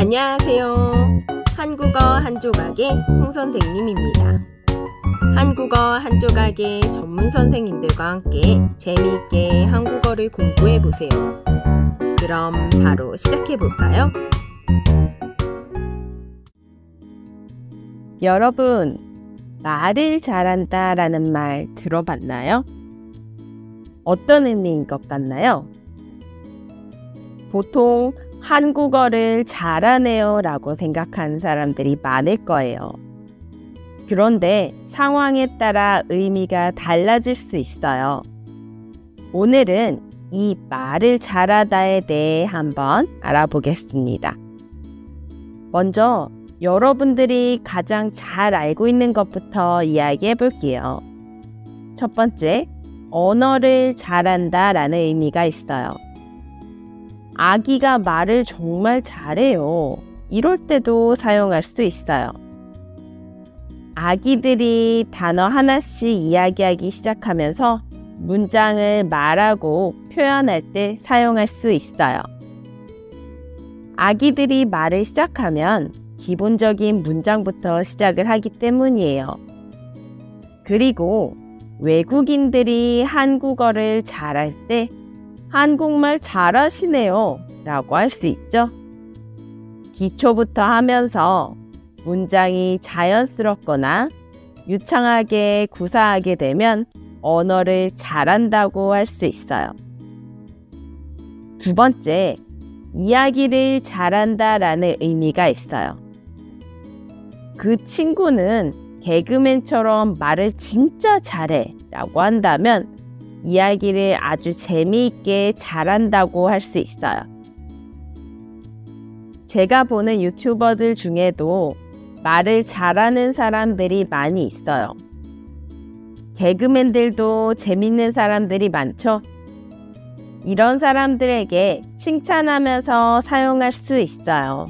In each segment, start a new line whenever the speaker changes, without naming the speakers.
안녕하세요. 한국어 한 조각의 홍 선생님입니다. 한국어 한 조각의 전문 선생님들과 함께 재미있게 한국어를 공부해 보세요. 그럼 바로 시작해 볼까요?
여러분, 말을 잘한다 라는 말 들어봤나요? 어떤 의미인 것 같나요? 보통 한국어를 잘하네요 라고 생각하는 사람들이 많을 거예요. 그런데 상황에 따라 의미가 달라질 수 있어요. 오늘은 이 말을 잘하다에 대해 한번 알아보겠습니다. 먼저 여러분들이 가장 잘 알고 있는 것부터 이야기해 볼게요. 첫 번째, 언어를 잘한다 라는 의미가 있어요. 아기가 말을 정말 잘해요. 이럴 때도 사용할 수 있어요. 아기들이 단어 하나씩 이야기하기 시작하면서 문장을 말하고 표현할 때 사용할 수 있어요. 아기들이 말을 시작하면 기본적인 문장부터 시작을 하기 때문이에요. 그리고 외국인들이 한국어를 잘할 때 한국말 잘하시네요 라고 할 수 있죠. 기초부터 하면서 문장이 자연스럽거나 유창하게 구사하게 되면 언어를 잘한다고 할 수 있어요. 두 번째, 이야기를 잘한다 라는 의미가 있어요. 그 친구는 개그맨처럼 말을 진짜 잘해 라고 한다면 이야기를 아주 재미있게 잘한다고 할 수 있어요. 제가 보는 유튜버들 중에도 말을 잘하는 사람들이 많이 있어요. 개그맨들도 재밌는 사람들이 많죠? 이런 사람들에게 칭찬하면서 사용할 수 있어요.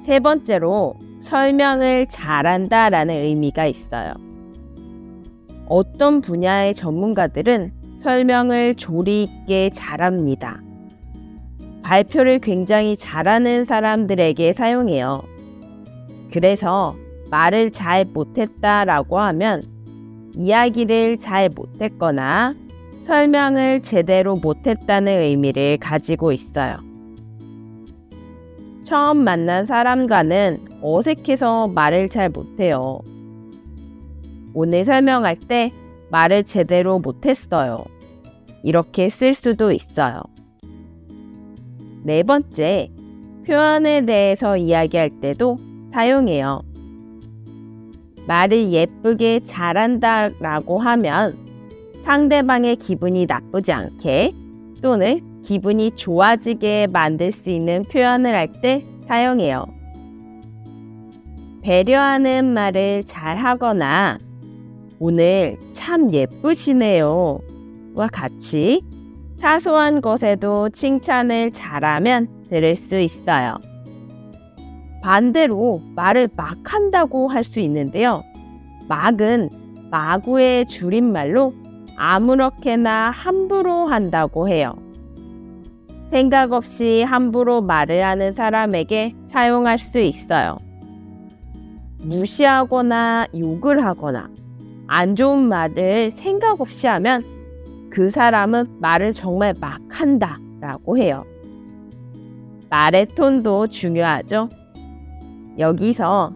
세 번째로 설명을 잘한다 라는 의미가 있어요. 어떤 분야의 전문가들은 설명을 조리 있게 잘합니다. 발표를 굉장히 잘하는 사람들에게 사용해요. 그래서 말을 잘 못했다라고 하면 이야기를 잘 못했거나 설명을 제대로 못했다는 의미를 가지고 있어요. 처음 만난 사람과는 어색해서 말을 잘 못해요. 오늘 설명할 때 말을 제대로 못했어요. 이렇게 쓸 수도 있어요. 네 번째, 표현에 대해서 이야기할 때도 사용해요. 말을 예쁘게 잘한다 라고 하면 상대방의 기분이 나쁘지 않게 또는 기분이 좋아지게 만들 수 있는 표현을 할 때 사용해요. 배려하는 말을 잘 하거나 오늘 참 예쁘시네요. 와 같이 사소한 것에도 칭찬을 잘하면 들을 수 있어요. 반대로 말을 막 한다고 할 수 있는데요. 막은 마구의 줄임말로 아무렇게나 함부로 한다고 해요. 생각 없이 함부로 말을 하는 사람에게 사용할 수 있어요. 무시하거나 욕을 하거나 안 좋은 말을 생각 없이 하면 그 사람은 말을 정말 막 한다 라고 해요. 말의 톤도 중요하죠. 여기서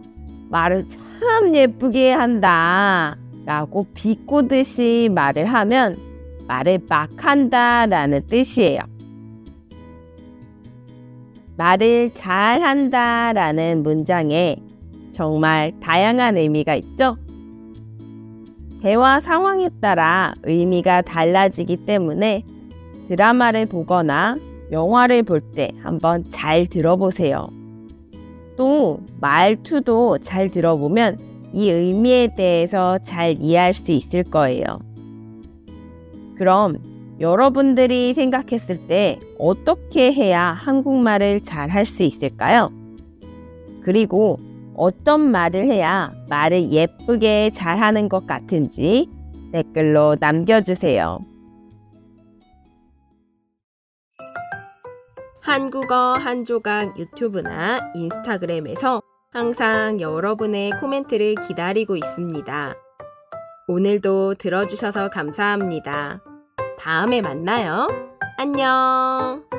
말을 참 예쁘게 한다 라고 비꼬듯이 말을 하면 말을 막 한다 라는 뜻이에요. 말을 잘 한다 라는 문장에 정말 다양한 의미가 있죠. 대화 상황에 따라 의미가 달라지기 때문에 드라마를 보거나 영화를 볼 때 한번 잘 들어보세요. 또 말투도 잘 들어보면 이 의미에 대해서 잘 이해할 수 있을 거예요. 그럼 여러분들이 생각했을 때 어떻게 해야 한국말을 잘 할 수 있을까요? 그리고 어떤 말을 해야 말을 예쁘게 잘하는 것 같은지 댓글로 남겨주세요.
한국어 한 조각 유튜브나 인스타그램에서 항상 여러분의 코멘트를 기다리고 있습니다. 오늘도 들어주셔서 감사합니다. 다음에 만나요. 안녕!